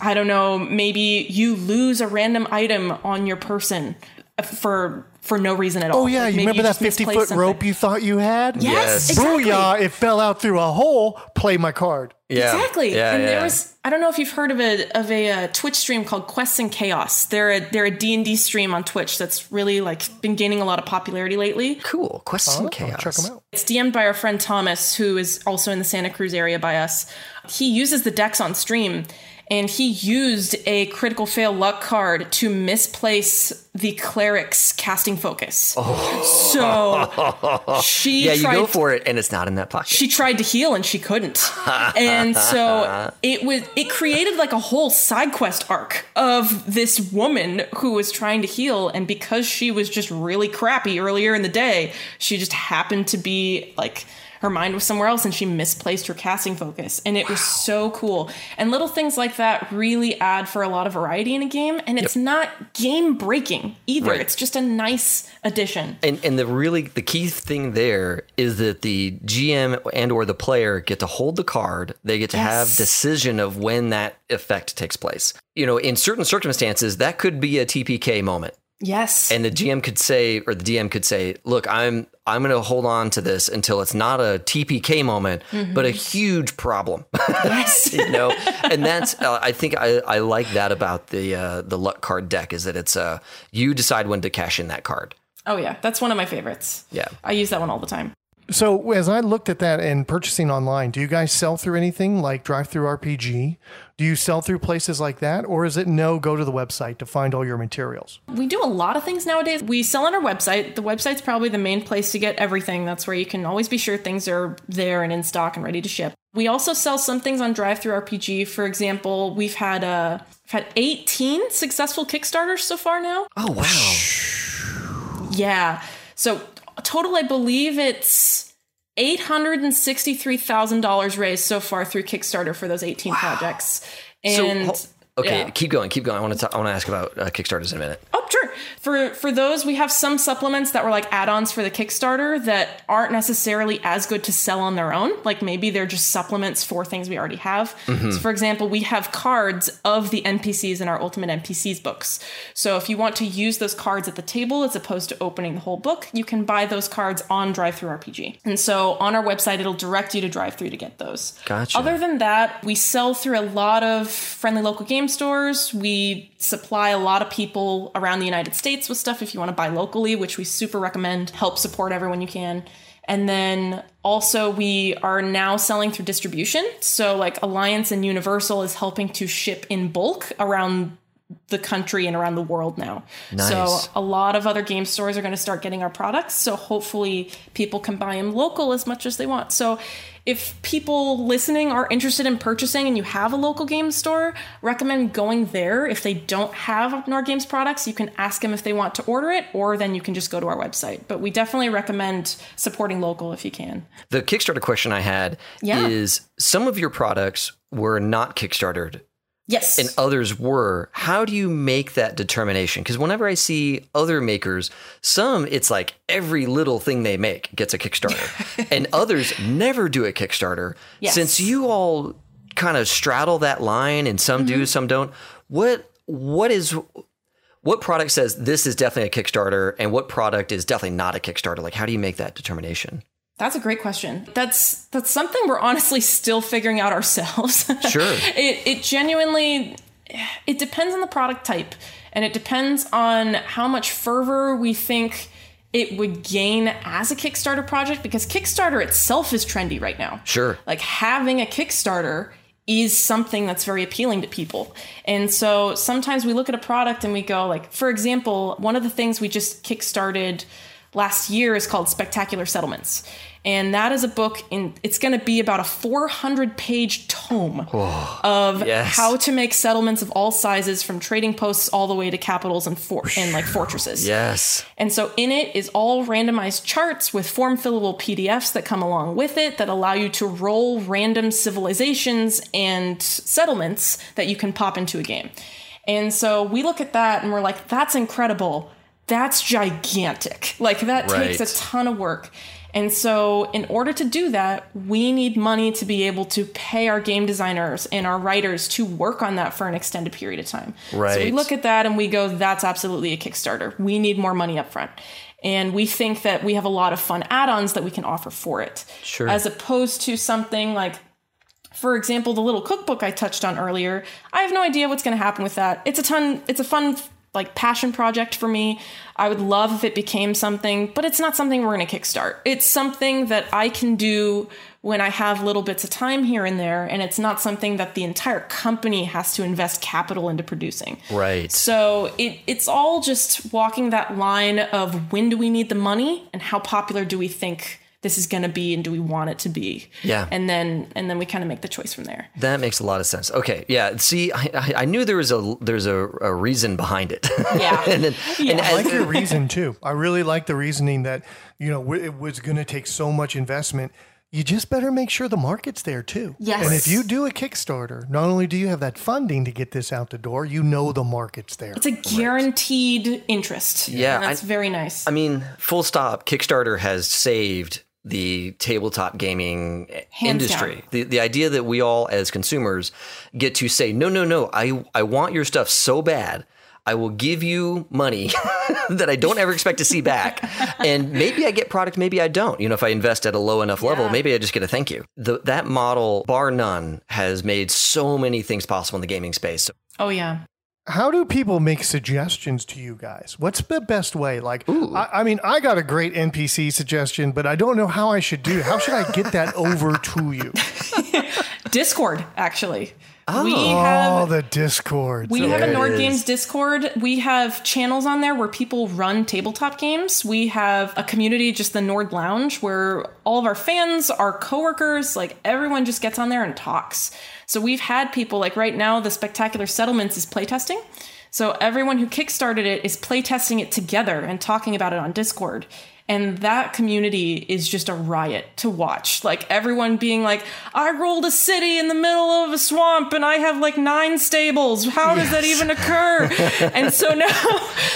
I don't know, maybe you lose a random item on your person uh, for for no reason at all. Oh yeah, Like, you maybe remember that 50 foot something. rope you thought you had? Yes, Yes. exactly. Booyah! It fell out through a hole. Play my card. Yeah. Exactly. Yeah, and yeah. there was I don't know if you've heard of a of a uh, Twitch stream called Quests and Chaos. They're a they're a D&D stream on Twitch that's really like been gaining a lot of popularity lately. cool. Quests and Oh, chaos. Check them out. It's DM'd by our friend Thomas who is also in the Santa Cruz area by us. He uses the decks on stream and he used a critical fail luck card to misplace the cleric's casting focus. Oh. So she yeah, you go for it, and it's not in that pocket. She tried to heal and she couldn't, and so it was it created like a whole side quest arc of this woman who was trying to heal, and because she was just really crappy earlier in the day, she just happened to be like her mind was somewhere else and she misplaced her casting focus. And it wow. was so cool. And little things like that really add for a lot of variety in a game. And it's yep. not game breaking either. Right. It's just a nice addition. And and the really the key thing there is that the GM and or the player get to hold the card. They get to yes. have decision of when that effect takes place. You know, in certain circumstances, that could be a TPK moment. Yes. And the GM could say, or the DM could say, look, I'm I'm going to hold on to this until it's not a TPK moment, mm-hmm. but a huge problem. Yes. you know, and that's uh, I think I, I like that about the uh, the luck card deck is that it's uh you decide when to cash in that card. Oh yeah, that's one of my favorites. Yeah, I use that one all the time. So as I looked at that and purchasing online, do you guys sell through anything like DriveThruRPG? Do you sell through places like that, or is it no? Go to the website to find all your materials. We do a lot of things nowadays. We sell on our website. The website's probably the main place to get everything. That's where you can always be sure things are there and in stock and ready to ship. We also sell some things on DriveThruRPG. For example, we've had uh, we've had 18 successful Kickstarters so far now. Oh wow! Yeah. So total, I believe it's $863,000 raised so far through Kickstarter for those 18 wow. projects. And so, okay, yeah. keep going, keep going. I want to talk, I want to ask about uh, Kickstarters in a minute. Oh. For for those, we have some supplements that were like add-ons for the Kickstarter that aren't necessarily as good to sell on their own. Like maybe they're just supplements for things we already have. Mm-hmm. So for example, we have cards of the NPCs in our Ultimate NPCs books. So if you want to use those cards at the table as opposed to opening the whole book, you can buy those cards on Drive Through DriveThruRPG. And so on our website, it'll direct you to DriveThru to get those. Gotcha. Other than that, we sell through a lot of friendly local game stores. We supply a lot of people around the United States with stuff if you want to buy locally, which we super recommend. Help support everyone you can. And then also, we are now selling through distribution. So, like Alliance and Universal is helping to ship in bulk around the country and around the world now. Nice. So a lot of other game stores are going to start getting our products. So hopefully people can buy them local as much as they want. So if people listening are interested in purchasing and you have a local game store, recommend going there. If they don't have Nord Games products, you can ask them if they want to order it, or then you can just go to our website. But we definitely recommend supporting local if you can. The Kickstarter question I had yeah. is some of your products were not Kickstartered Yes. And others were. How do you make that determination? Because whenever I see other makers, some it's like every little thing they make gets a Kickstarter, and others never do a Kickstarter. Yes. Since you all kind of straddle that line, and some mm-hmm. do, some don't. What what is what product says this is definitely a Kickstarter, and what product is definitely not a Kickstarter? Like, how do you make that determination? That's a great question. That's that's something we're honestly still figuring out ourselves. Sure. it it genuinely it depends on the product type and it depends on how much fervor we think it would gain as a Kickstarter project because Kickstarter itself is trendy right now. Sure. Like having a Kickstarter is something that's very appealing to people. And so sometimes we look at a product and we go like for example, one of the things we just kickstarted last year is called Spectacular Settlements. And that is a book in it's going to be about a 400 page tome oh, of yes. how to make settlements of all sizes from trading posts all the way to capitals and for, and like fortresses. Yes. And so in it is all randomized charts with form fillable PDFs that come along with it that allow you to roll random civilizations and settlements that you can pop into a game. And so we look at that and we're like that's incredible that's gigantic. Like that right. takes a ton of work. And so, in order to do that, we need money to be able to pay our game designers and our writers to work on that for an extended period of time. Right. So we look at that and we go, that's absolutely a Kickstarter. We need more money up front. And we think that we have a lot of fun add ons that we can offer for it. Sure. As opposed to something like for example, the little cookbook I touched on earlier, I have no idea what's going to happen with that. It's a ton, it's a fun like passion project for me. I would love if it became something, but it's not something we're going to kickstart. It's something that I can do when I have little bits of time here and there, and it's not something that the entire company has to invest capital into producing. Right. So it, it's all just walking that line of when do we need the money and how popular do we think this is going to be and do we want it to be yeah and then and then we kind of make the choice from there that makes a lot of sense okay yeah see i, I knew there was a there's a, a reason behind it yeah and then yeah. And, i like your reason too i really like the reasoning that you know it was going to take so much investment you just better make sure the market's there too. Yes. And if you do a Kickstarter, not only do you have that funding to get this out the door, you know the market's there. It's a guaranteed right. interest. Yeah. that's I, very nice. I mean, full stop, Kickstarter has saved the tabletop gaming Hands industry. Down. The the idea that we all as consumers get to say, no, no, no, I I want your stuff so bad I will give you money that I don't ever expect to see back. And maybe I get product, maybe I don't. You know, if I invest at a low enough level, yeah. maybe I just get a thank you. The, that model, bar none, has made so many things possible in the gaming space. Oh, yeah. How do people make suggestions to you guys? What's the best way? Like, I, I, mean, I got a great NPC suggestion, but I don't know how I should do. How should I get that over to you? Discord, actually. Oh, we have, the Discord. We have a Nord Games Discord. We have channels on there where people run tabletop games. We have a community, just the Nord Lounge, where all of our fans, our coworkers, like everyone just gets on there and talks. So we've had people like right now, the Spectacular Settlements is playtesting. So everyone who kickstarted it is playtesting it together and talking about it on Discord. And that community is just a riot to watch. Like everyone being like, I rolled a city in the middle of a swamp and I have like nine stables. How does that even occur? and so now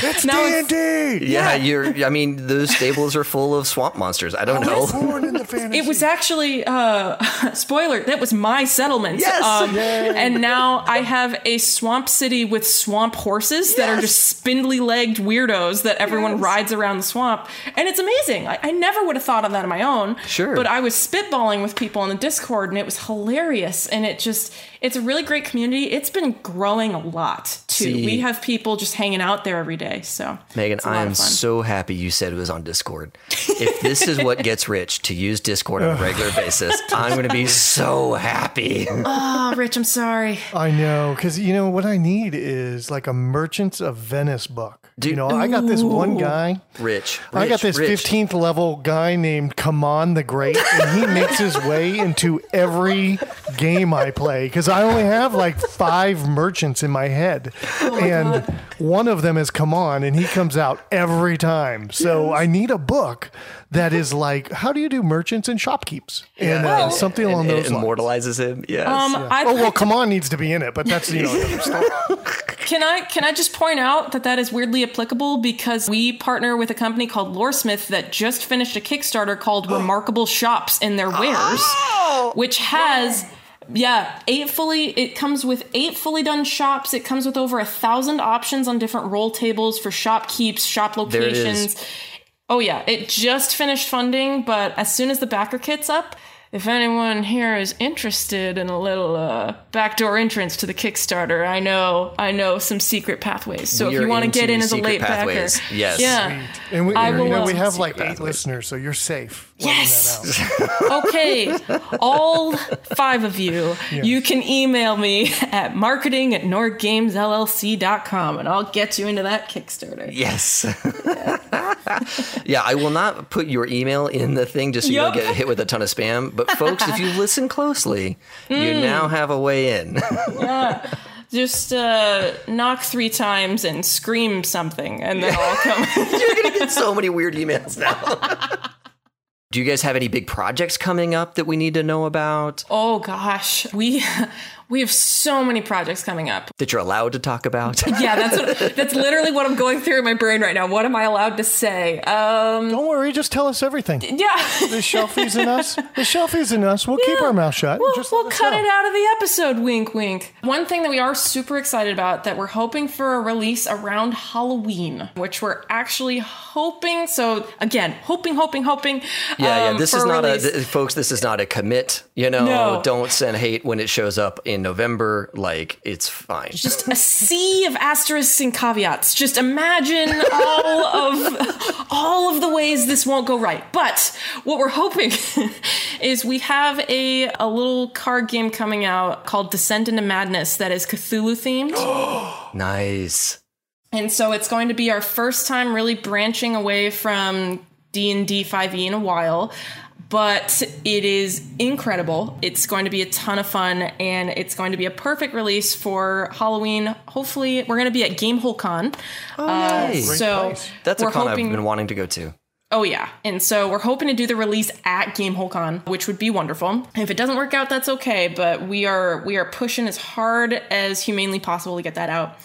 it's now D&D. It's, yeah, yeah, you're I mean, those stables are full of swamp monsters. I don't know. it was actually uh spoiler, that was my settlement. Yes. Um, and now I have a swamp city with swamp horses yes. that are just spindly legged weirdos that everyone yes. rides around the swamp. And it's amazing. I, I never would have thought of that on my own. Sure. But I was spitballing with people on the Discord and it was hilarious. And it just, it's a really great community. It's been growing a lot too. See, we have people just hanging out there every day. So, Megan, I am so happy you said it was on Discord. if this is what gets rich to use Discord on a regular basis, I'm going to be so happy. oh, Rich, I'm sorry. I know. Because, you know, what I need is like a Merchants of Venice book. Dude, you know, I got this one guy. Rich. I got this rich. 15th level guy named Kaman the Great, and he makes his way into every game I play because I only have like five merchants in my head. Oh my and God. one of them is Kaman, and he comes out every time. So yes. I need a book that is like, how do you do merchants and shopkeeps? Yeah. And uh, something along and, those it immortalizes him. Yes. Um, yeah. Oh well, Kaman needs to be in it, but that's you know. can I can I just point out that that is weirdly applicable because we partner with a company called Loresmith that just finished a Kickstarter called Remarkable Shops and their wares, oh! which has. Yeah, eight fully. It comes with eight fully done shops. It comes with over a thousand options on different roll tables for shop keeps, shop locations. Oh yeah, it just finished funding, but as soon as the backer kit's up, if anyone here is interested in a little uh, backdoor entrance to the Kickstarter, I know I know some secret pathways. So we if you want to get in as a late pathways. backer, yes, yeah, and we, I will, you know, we have like pathways. eight listeners, so you're safe. Yes. okay. All five of you, yes. you can email me at marketing at nordgamesllc.com and I'll get you into that Kickstarter. Yes. Yeah, yeah I will not put your email in the thing just so yep. you don't get hit with a ton of spam. But folks, if you listen closely, mm. you now have a way in. yeah just uh, knock three times and scream something, and then I'll come. You're gonna get so many weird emails now. Do you guys have any big projects coming up that we need to know about? Oh gosh, we we have so many projects coming up that you're allowed to talk about. yeah, that's what, that's literally what I'm going through in my brain right now. What am I allowed to say? Um, Don't worry, just tell us everything. Yeah, the shelfies in us. The shelfies in us. We'll yeah. keep our mouth shut. We'll, we'll cut know. it out of the episode. Wink, wink. One thing that we are super excited about that we're hoping for a release around Halloween, which we're actually hoping. So again, hoping, hoping, hoping. Yeah, um, yeah. This is not release. a, th- folks. This is not a commit. You know, no. don't send hate when it shows up in in November, like it's fine. Just a sea of asterisks and caveats. Just imagine all of all of the ways this won't go right. But what we're hoping is we have a a little card game coming out called Descent into Madness that is Cthulhu themed. nice. And so it's going to be our first time really branching away from D&D 5e in a while but it is incredible. It's going to be a ton of fun, and it's going to be a perfect release for Halloween. Hopefully, we're going to be at Gamehole Con. Oh, uh, so that's a con hoping, I've been wanting to go to. Oh yeah, and so we're hoping to do the release at Gamehole Con, which would be wonderful. If it doesn't work out, that's okay. But we are we are pushing as hard as humanely possible to get that out.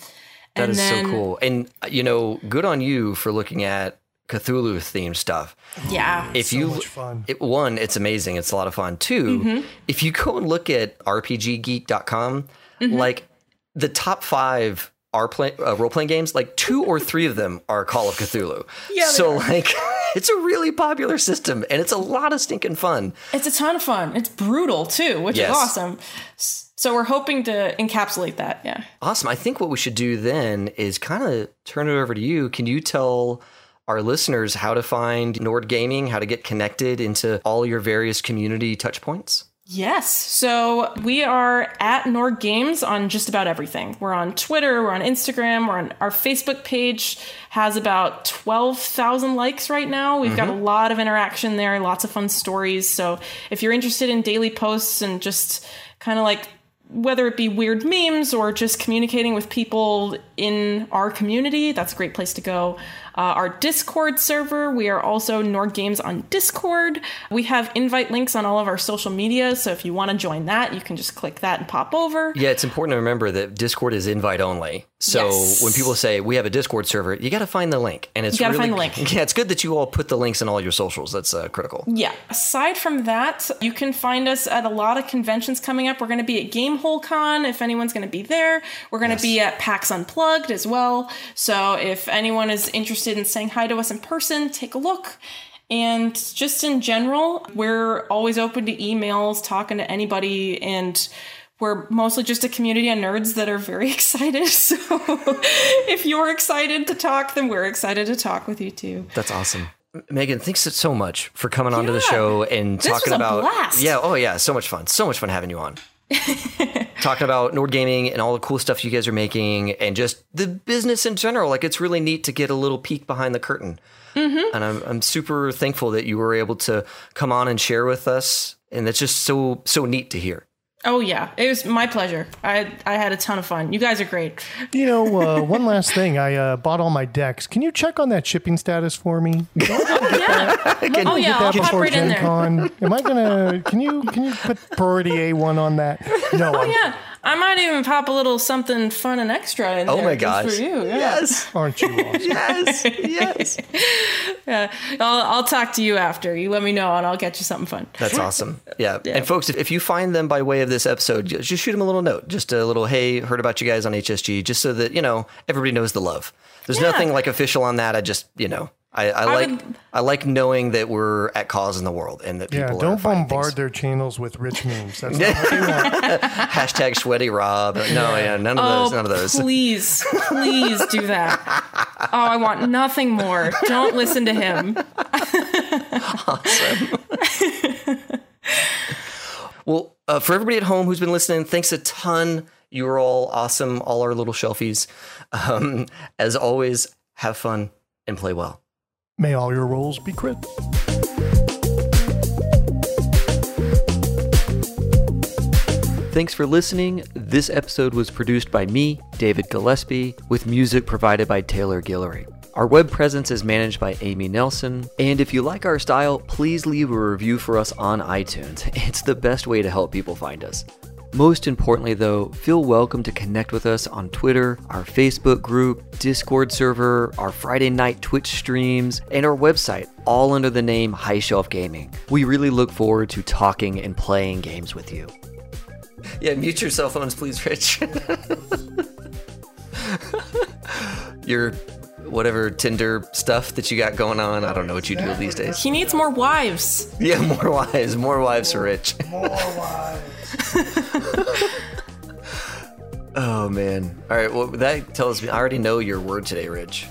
That and is then, so cool, and you know, good on you for looking at Cthulhu themed stuff. Yeah. If so you it, one, it's amazing. It's a lot of fun. 2 mm-hmm. if you go and look at rpggeek.com, mm-hmm. like the top five are play, uh, role playing games, like two or three of them are Call of Cthulhu. Yeah. So like it's a really popular system and it's a lot of stinking fun. It's a ton of fun. It's brutal too, which yes. is awesome. So we're hoping to encapsulate that. Yeah. Awesome. I think what we should do then is kind of turn it over to you. Can you tell our listeners how to find Nord Gaming, how to get connected into all your various community touchpoints? Yes. So we are at Nord Games on just about everything. We're on Twitter, we're on Instagram, we're on our Facebook page has about 12,000 likes right now. We've mm-hmm. got a lot of interaction there, lots of fun stories. So if you're interested in daily posts and just kind of like whether it be weird memes or just communicating with people in our community, that's a great place to go. Uh, our Discord server, we are also Nord Games on Discord. We have invite links on all of our social media, so if you want to join that, you can just click that and pop over. Yeah, it's important to remember that Discord is invite only. So yes. when people say we have a Discord server, you got to find the link, and it's you got to really, find the link. Yeah, it's good that you all put the links in all your socials. That's uh, critical. Yeah. Aside from that, you can find us at a lot of conventions coming up. We're going to be at Gamehole Con if anyone's going to be there. We're going to yes. be at PAX Unplugged as well. So if anyone is interested in saying hi to us in person, take a look. And just in general, we're always open to emails, talking to anybody, and we're mostly just a community of nerds that are very excited. So if you're excited to talk, then we're excited to talk with you too. That's awesome. Megan, thanks so much for coming yeah. onto the show and this talking about blast. Yeah, oh yeah, so much fun. So much fun having you on. Talking about Nord Gaming and all the cool stuff you guys are making and just the business in general. Like it's really neat to get a little peek behind the curtain. Mm-hmm. And I'm, I'm super thankful that you were able to come on and share with us. And that's just so, so neat to hear. Oh yeah, it was my pleasure. I I had a ton of fun. You guys are great. You know, uh, one last thing. I uh, bought all my decks. Can you check on that shipping status for me? oh yeah. Can, oh yeah. I'll pop right Gen in there. Con? Am I gonna? Can you can you put priority A one on that? No. Oh I'm, yeah. I might even pop a little something fun and extra in oh there. my gosh! For you, yeah. yes. Aren't you awesome? yes, yes. yeah, I'll I'll talk to you after. You let me know, and I'll get you something fun. That's awesome. Yeah. yeah. And folks, if, if you find them by way of this episode, just shoot them a little note, just a little hey, heard about you guys on HSG, just so that you know everybody knows the love. There's yeah. nothing like official on that. I just you know I, I, I like would, I like knowing that we're at cause in the world and that people yeah, don't bombard things. their channels with rich memes. That's not what they want. Hashtag sweaty Rob. No, yeah, none of oh, those. None of those. Please, please do that. Oh, I want nothing more. Don't listen to him. awesome. well, uh, for everybody at home who's been listening, thanks a ton. You are all awesome, all our little shelfies. Um, as always, have fun and play well. May all your rolls be crit. Thanks for listening. This episode was produced by me, David Gillespie, with music provided by Taylor Guillory. Our web presence is managed by Amy Nelson. And if you like our style, please leave a review for us on iTunes. It's the best way to help people find us. Most importantly, though, feel welcome to connect with us on Twitter, our Facebook group, Discord server, our Friday night Twitch streams, and our website, all under the name High Shelf Gaming. We really look forward to talking and playing games with you. Yeah, mute your cell phones, please, Rich. your whatever Tinder stuff that you got going on. I don't know what you do these days. He needs more wives. Yeah, more wives. More wives for Rich. More wives. oh man. All right. Well, that tells me I already know your word today, Rich.